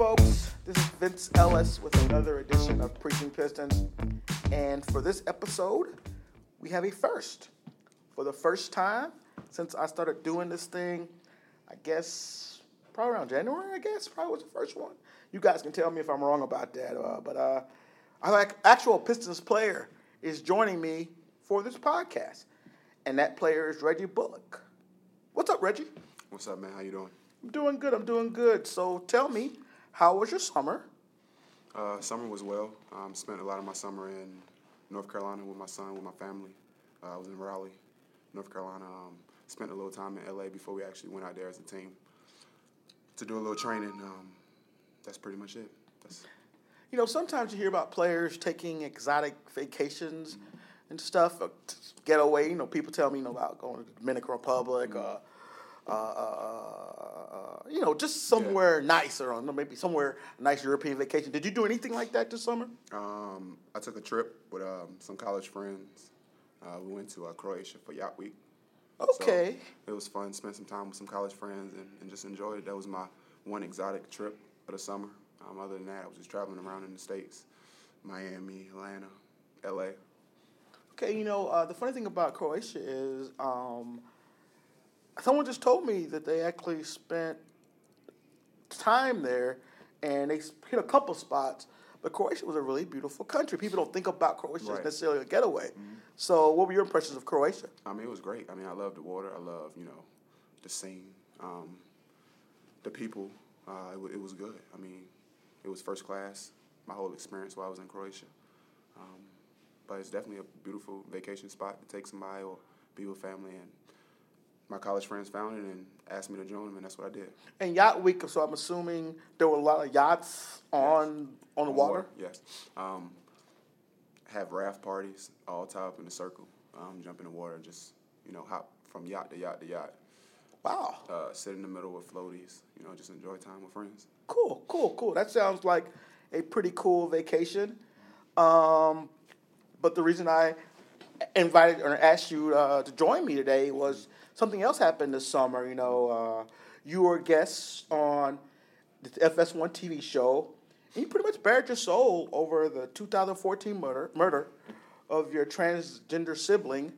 folks? This is Vince Ellis with another edition of Preaching Pistons. And for this episode, we have a first. For the first time since I started doing this thing, I guess probably around January, I guess, probably was the first one. You guys can tell me if I'm wrong about that. Uh, but uh, our actual Pistons player is joining me for this podcast. And that player is Reggie Bullock. What's up, Reggie? What's up, man? How you doing? I'm doing good. I'm doing good. So tell me, how was your summer? Uh, summer was well. Um, spent a lot of my summer in North Carolina with my son, with my family. Uh, I was in Raleigh, North Carolina. Um, spent a little time in LA before we actually went out there as a team to do a little training. Um, that's pretty much it. That's You know, sometimes you hear about players taking exotic vacations and stuff, uh, get away. You know, people tell me, you know, about going to the Dominican Republic, uh, uh, uh, uh, you know, just somewhere nicer, or maybe somewhere a nice European vacation. Did you do anything like that this summer? um, I took a trip with um, some college friends. Uh, we went to uh, Croatia for Yacht Week. So Okay. it was fun. Spent some time with some college friends and, and just enjoyed it. That was my one exotic trip of the summer. Um, other than that, I was just traveling around in the states, Miami, Atlanta, L.A. Okay, you know, uh, the funny thing about Croatia is um, someone just told me that they actually spent time there and they hit a couple spots. But Croatia was a really beautiful country. People don't think about Croatia as necessarily a getaway. So, what were your impressions of Croatia? I mean, it was great. I mean, I love the water. I love you know, the scene, um, the people. Uh, it, wa- it was good. I mean, it was first class. My whole experience while I was in Croatia. Um, but it's definitely a beautiful vacation spot to take somebody or be with family. And my college friends found it and asked me to join them, and that's what I did. And Yacht Week, so I'm assuming there were a lot of yachts on on the water. Yes. Um, have raft parties, all tied up in a circle. Um, jump in the water, just you know, hop from yacht to yacht to yacht. Wow. Uh, sit in the middle with floaties. You know, just enjoy time with friends. Cool, cool, cool. That sounds like a pretty cool vacation. Um, but the reason I invited or asked you uh, to join me today was something else happened this summer. You know, uh, you were a guest on the FS1 TV show, and you pretty much bared your soul over the 2014 murder murder of your transgender sibling,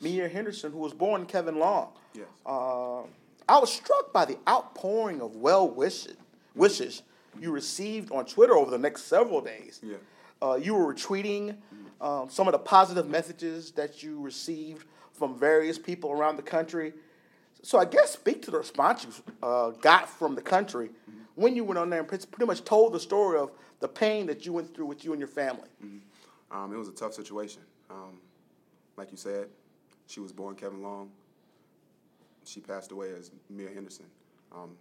Mia Henderson, who was born Kevin Long. Yes. Uh, I was struck by the outpouring of well wishes, wishes you received on Twitter over the next several days. Yeah. Uh, you were retweeting um, some of the positive messages that you received from various people around the country. So I guess speak to the response you uh, got from the country when you went on there and pretty much told the story of the pain that you went through with you and your family. Um, it was a tough situation. Um, like you said, she was born Kevin Long. She passed away as Mia Henderson. Um,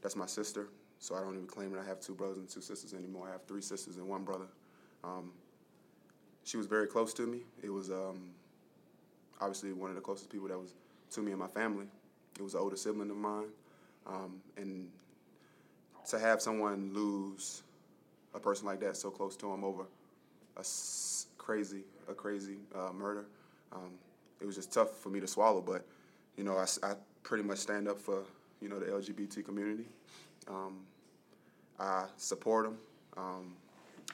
that's my sister, so I don't even claim that I have two brothers and two sisters anymore. I have three sisters and one brother. Um, she was very close to me. It was um, obviously one of the closest people that was to me and my family. It was an older sibling of mine, um, and to have someone lose a person like that so close to him over a crazy, a crazy uh, murder. Um, it was just tough for me to swallow, but you know, I pretty much stand up for you know the LGBT community. Um, I support them. Um,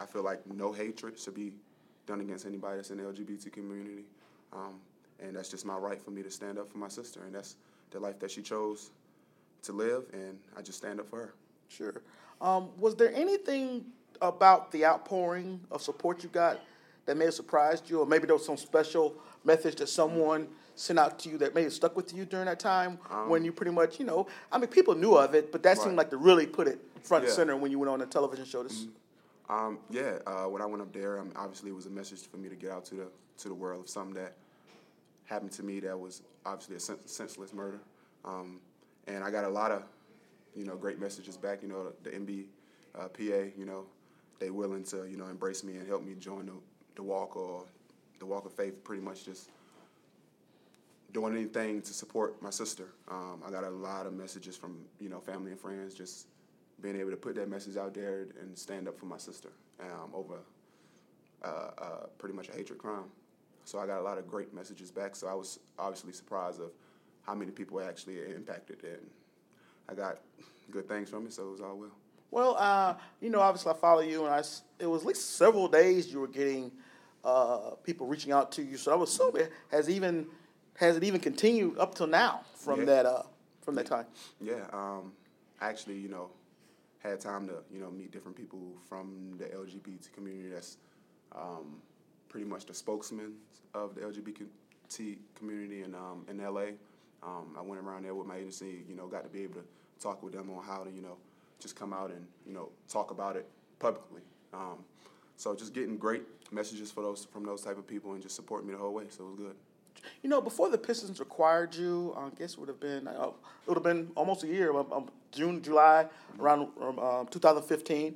I feel like no hatred should be done against anybody that's in the LGBT community, um, and that's just my right for me to stand up for my sister, and that's the life that she chose to live, and I just stand up for her. Sure. Um, was there anything about the outpouring of support you got that may have surprised you, or maybe there was some special message that someone sent out to you that may have stuck with you during that time when you pretty much, you know, I mean, people knew of it, but that seemed like to really put it front and center when you went on a television show. This, Um, yeah, uh, when I went up there, um, obviously it was a message for me to get out to the to the world of something that happened to me that was obviously a sen- senseless murder, um, and I got a lot of, you know, great messages back. You know, the MB, uh, PA, you know, they willing to you know embrace me and help me join the the walk or the walk of faith. Pretty much just doing anything to support my sister. Um, I got a lot of messages from you know family and friends just being able to put that message out there and stand up for my sister um, over uh, uh, pretty much a hatred crime. So I got a lot of great messages back. So I was obviously surprised of how many people actually impacted, and I got good things from it. So it was all well. Well, uh, you know, obviously I follow you, and I it was at least several days you were getting uh, people reaching out to you. So I was assume it has even has it even continued up till now from Yeah. that uh, from that time. Yeah, um, I actually, you know, had time to, you know, meet different people from the LGBT community. That's um, pretty much the spokesman of the LGBT community in um, in LA. Um, I went around there with my agency, you know, got to be able to talk with them on how to, you know, just come out and, you know, talk about it publicly. Um, so just getting great messages for those from those type of people and just supporting me the whole way. So it was good. You know, before the Pistons acquired you, I guess it would have been uh, it would have been almost a year, um, um, June, July, around um, um, 2015.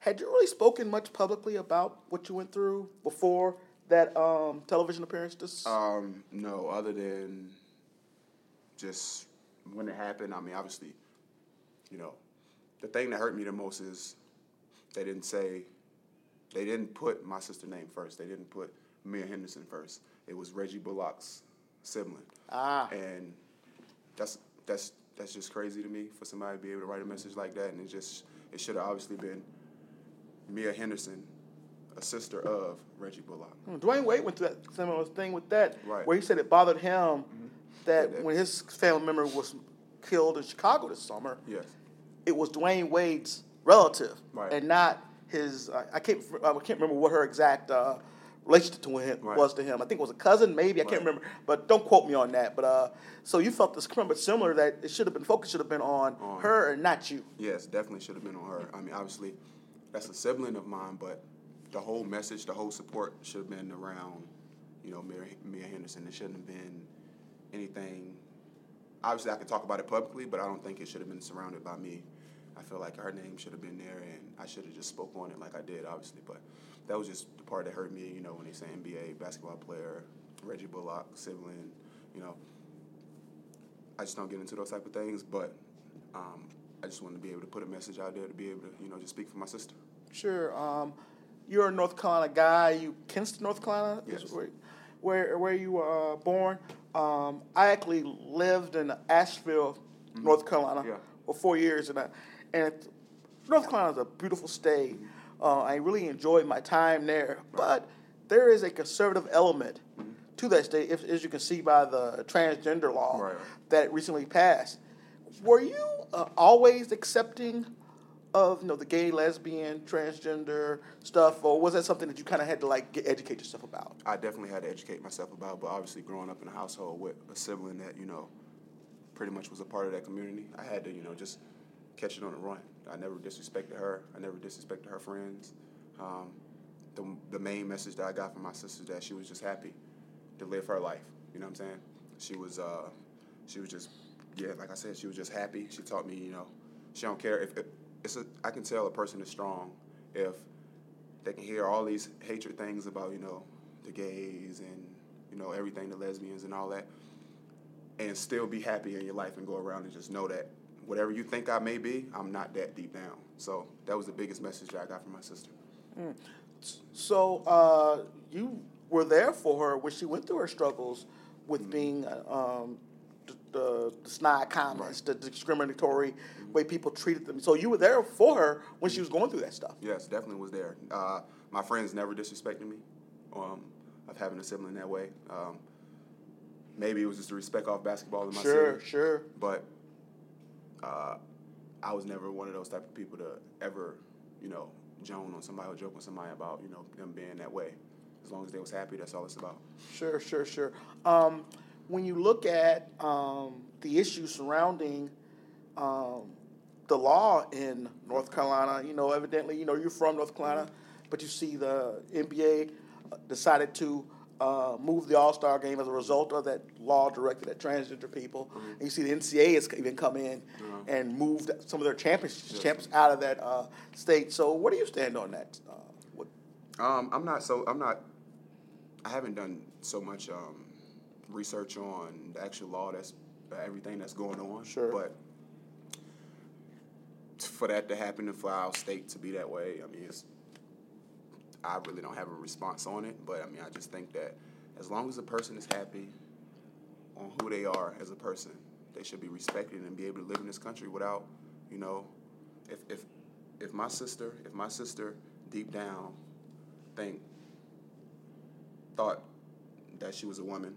Had you really spoken much publicly about what you went through before that um, television appearance? This Um, no, other than just when it happened. I mean, obviously, you know, the thing that hurt me the most is they didn't say, they didn't put my sister's name first. They didn't put Mia Henderson first. It was Reggie Bullock's sibling, ah, and that's that's that's just crazy to me for somebody to be able to write a message like that. And it just it should have obviously been Mia Henderson, a sister of Reggie Bullock. Hmm, Dwyane Wade went through that similar thing with that, Right. where he said it bothered him that Yeah, that- when his family member was killed in Chicago this summer, Yes. it was Dwyane Wade's relative, Right. and not his. I, I can't. I can't remember what her exact uh, relationship to him Right. was to him. I think it was a cousin, maybe. I can't remember, but don't quote me on that. But uh, so you felt this but similar that it should have been focus should have been on On- her and not you. Yes, definitely should have been on her. I mean, obviously, that's a sibling of mine, but the whole message, the whole support should have been around, you know, Mia, Mia Henderson. It shouldn't have been anything. Obviously, I could talk about it publicly, but I don't think it should have been surrounded by me. I feel like her name should have been there, and I should have just spoke on it like I did, obviously. But that was just the part that hurt me, you know, when they say NBA basketball player, Reggie Bullock, sibling, you know. I just don't get into those type of things, but um, I just want to be able to put a message out there to be able to, you know, just speak for my sister. Sure. Um, you're a North Carolina guy. You Kinston, North Carolina, Yes. where, where where you were uh, born. Um, I actually lived in Asheville, North Carolina, Yeah. for four years, and I, and North Carolina is a beautiful state. Uh, I really enjoyed my time there, but there is a conservative element to that state, if, as you can see by the transgender law Right. that recently passed. Were you uh, always accepting of you know the gay, lesbian, transgender stuff, or was that something that you kind of had to like get, educate yourself about? I definitely had to educate myself about, but obviously growing up in a household with a sibling that, you know, pretty much was a part of that community, I had to, you know, just catch it on the run. I never disrespected her. I never disrespected her friends. Um, the, the main message that I got from my sister is that she was just happy to live her life. You know what I'm saying? She was, uh, she was just, yeah, like I said, she was just happy. She taught me, you know, she don't care if, if it's a, I can tell a person is strong if they can hear all these hatred things about, you know, the gays and, you know, everything, the lesbians and all that, and still be happy in your life and go around and just know that whatever you think I may be, I'm not that deep down. So that was the biggest message that I got from my sister. So uh, you were there for her when she went through her struggles with Mm-hmm. being uh, um, the, the, snide comments, the discriminatory way people treated them. So you were there for her when she was going through that stuff. Yes, definitely was there. Uh, my friends never disrespected me um, of having a sibling that way. Um, maybe it was just the respect off basketball in my Sure, city. sure. But uh, I was never one of those type of people to ever, you know, joan on somebody or joke on somebody about, you know, them being that way. As long as they was happy, that's all it's about. Sure, sure, sure. Um, when you look at um, the issues surrounding um, the law in North Carolina, you know, evidently, you know, you're from North Carolina, but you see the NBA uh, decided to uh, move the All Star game as a result of that law directed at transgender people. And you see the NCAA has even come in and moved some of their champions, Yes. champs out of that uh, state. So, what do you stand on that? Uh, what, Um, I'm not so. I'm not. I haven't done so much um, research on the actual law. That's uh, everything that's going on. Sure. But for that to happen and for our state to be that way, I mean, it's. I really don't have a response on it, but I mean, I just think that as long as a person is happy on who they are as a person, they should be respected and be able to live in this country without, you know, if if if my sister, if my sister deep down think thought that she was a woman,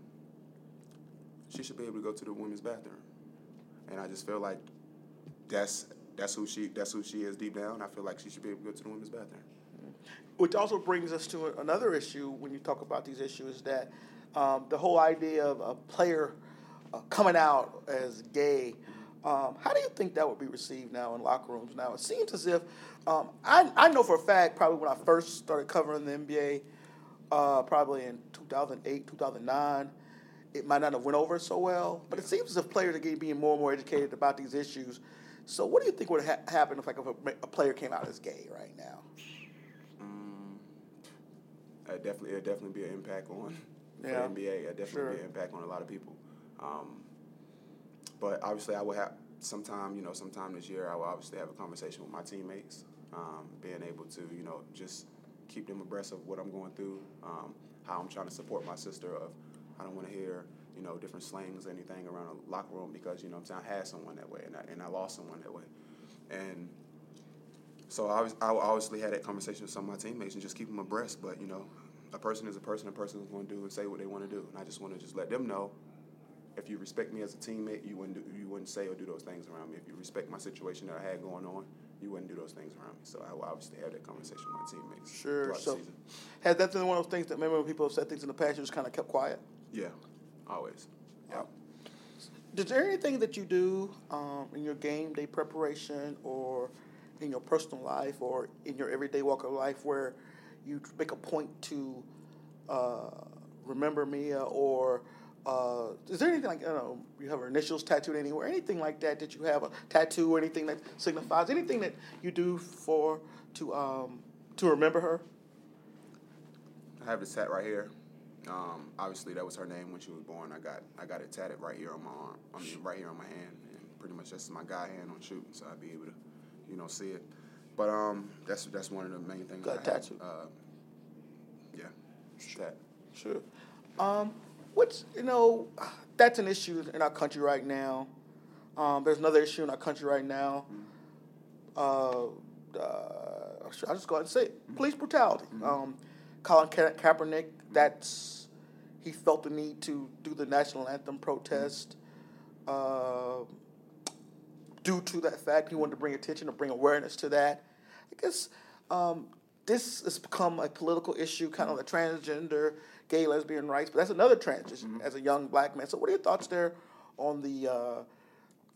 she should be able to go to the women's bathroom. And I just feel like that's that's who she that's who she is deep down. I feel like she should be able to go to the women's bathroom. Which also brings us to another issue when you talk about these issues that um, the whole idea of a player uh, coming out as gay. Um, how do you think that would be received now in locker rooms? Now it seems as if um, I, I know for a fact probably when I first started covering the NBA, uh, probably in 2008, 2009, it might not have went over so well. But it seems as if players are getting being more and more educated about these issues. So what do you think would ha- happen if like if a, a player came out as gay right now? Um, it definitely it definitely be an impact on Yeah. the NBA. It definitely Sure. be an impact on a lot of people. Um, but obviously, I will have sometime you know sometime this year. I will obviously have a conversation with my teammates, um, being able to you know just keep them abreast of what I'm going through, um, how I'm trying to support my sister. Of I don't want to hear you know different slangs or anything around a locker room because you know I'm saying I had someone that way and I, and I lost someone that way, and so I, was, I obviously had that conversation with some of my teammates and just keep them abreast. But you know, a person is a person. A person is going to do and say what they want to do. And I just want to just let them know, if you respect me as a teammate, you wouldn't do, you wouldn't say or do those things around me. If you respect my situation that I had going on, you wouldn't do those things around me. So I will obviously have that conversation with my teammates Sure. throughout So the season. has that been one of those things that maybe when people have said things in the past, you just kind of kept quiet? Yeah, always. Yeah. Is there anything that you do um, in your game day preparation or in your personal life or in your everyday walk of life where you make a point to uh, remember Mia or uh, is there anything like, I don't know, you have her initials tattooed anywhere, anything like that that you have a tattoo or anything that signifies, anything that you do for, to, um, to remember her? I have this tat right here. Um, obviously, that was her name when she was born. I got I got it tatted right here on my arm. I mean, right here on my hand, and pretty much that's my guy hand on shooting, so I'd be able to, you know, see it. But um, that's that's one of the main things. Got I a tattoo. Uh, yeah, tat. Sure. Um, which you know, that's an issue in our country right now. Um, there's another issue in our country right now. Uh, uh, I'll just go ahead and say it. Police brutality. Um, Colin Ka- Kaepernick, that's he felt the need to do the national anthem protest. Uh, due to that fact, he wanted to bring attention to bring awareness to that. I guess um, this has become a political issue, kind of the transgender, gay, lesbian rights, but that's another transition as a young black man. So, what are your thoughts there on the uh,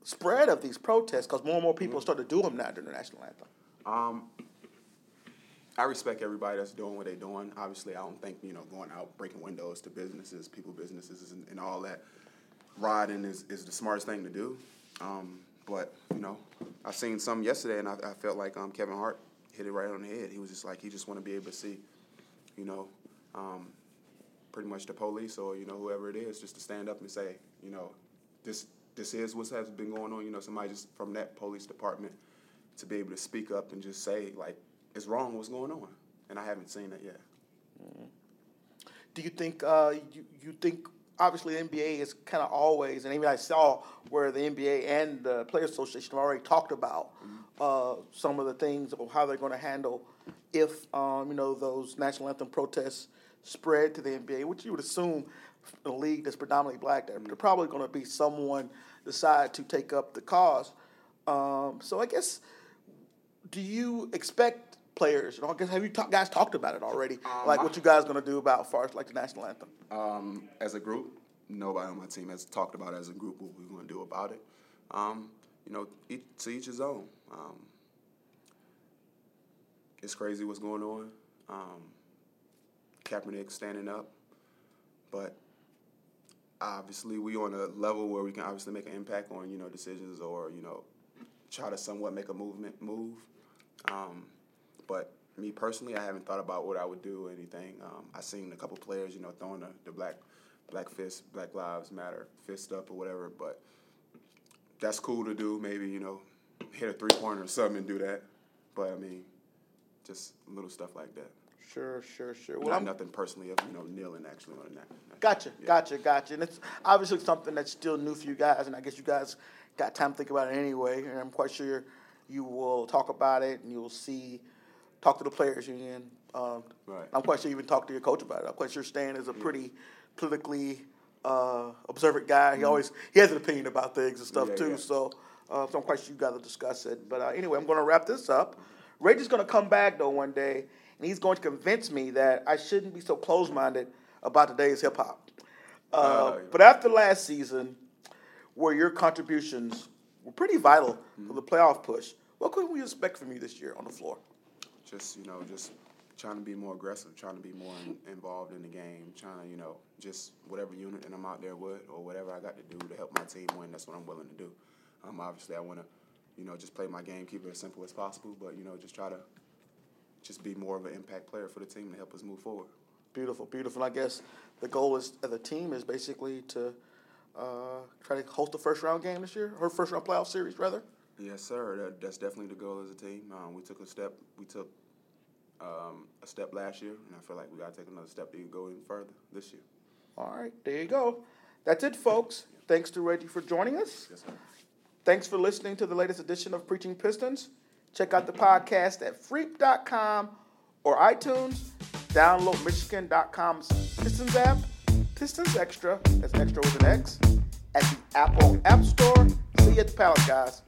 spread of these protests? Because more and more people start to do them now during the national anthem. Um, I respect everybody that's doing what they're doing. Obviously, I don't think you know going out breaking windows to businesses, people businesses, and, and all that riding is, is the smartest thing to do. Um, but you know, I seen some yesterday, and I, I felt like um, Kevin Hart hit it right on the head. He was just like he just want to be able to see, you know, um, pretty much the police or you know whoever it is, just to stand up and say, you know, this this is what has been going on. You know, somebody just from that police department to be able to speak up and just say like it's wrong what's going on, and I haven't seen that yet. Do you think uh, you you think obviously the NBA is kind of always, and even I saw where the NBA and the Players Association have already talked about uh, some of the things of how they're going to handle if um, you know those national anthem protests spread to the NBA, which you would assume in a league that's predominantly black, there they're probably going to be someone decide to take up the cause. Um, so I guess do you expect players? Know, guess have you talk, guys talked about it already? like what you guys going to do about as far as like the national anthem? Um, as a group, nobody on my team has talked about it as a group what we're going to do about it. Um, you know, each, to each his own. Um, it's crazy what's going on. Um, Kaepernick standing up, but obviously we on a level where we can obviously make an impact on you know decisions or you know try to somewhat make a movement move. Um, but me personally, I haven't thought about what I would do or anything. Um, I seen a couple players, you know, throwing the, the black black fist, Black Lives Matter fist up or whatever. But that's cool to do. Maybe you know, hit a three pointer or something and do that. But I mean, just little stuff like that. Sure, sure, sure. Well, Not I'm, nothing personally of you know kneeling actually on that. Gotcha, Yeah. gotcha, gotcha. And it's obviously something that's still new for you guys, and I guess you guys got time to think about it anyway. And I'm quite sure you will talk about it, and you'll see, talk to the players union. Um, Right. I'm quite sure you even talk to your coach about it. I'm quite sure Stan is a pretty politically uh, observant guy. He always he has an opinion about things and stuff Yeah, too. yeah. So, uh, so I'm quite sure you got to discuss it. But uh, anyway, I'm going to wrap this up. Rage is going to come back though one day, and he's going to convince me that I shouldn't be so close-minded about today's hip hop. Uh, Uh, but after last season, where your contributions were pretty vital for the playoff push, what could we expect from you this year on the floor? Just you know just trying to be more aggressive trying to be more in, involved in the game trying to you know just whatever unit that i'm out there with or whatever i got to do to help my team win that's what i'm willing to do um, obviously i want to you know just play my game keep it as simple as possible but you know just try to just be more of an impact player for the team to help us move forward Beautiful, beautiful. I guess the goal is of the team is basically to uh, try to host the first round game this year, or first round playoff series rather. Yes sir that, that's definitely the goal as a team um, we took a step we took um, a step last year and i feel like we got to take another step to go even further this year All right, there you go. That's it, folks. Thanks to Reggie for joining us. yes sir Thanks for listening to the latest edition of Preaching Pistons. Check out the podcast at freep.com or iTunes. Download Michigan.com's Pistons app, Pistons Extra, that's extra with an X, at the Apple App Store. See you at the Palace, guys.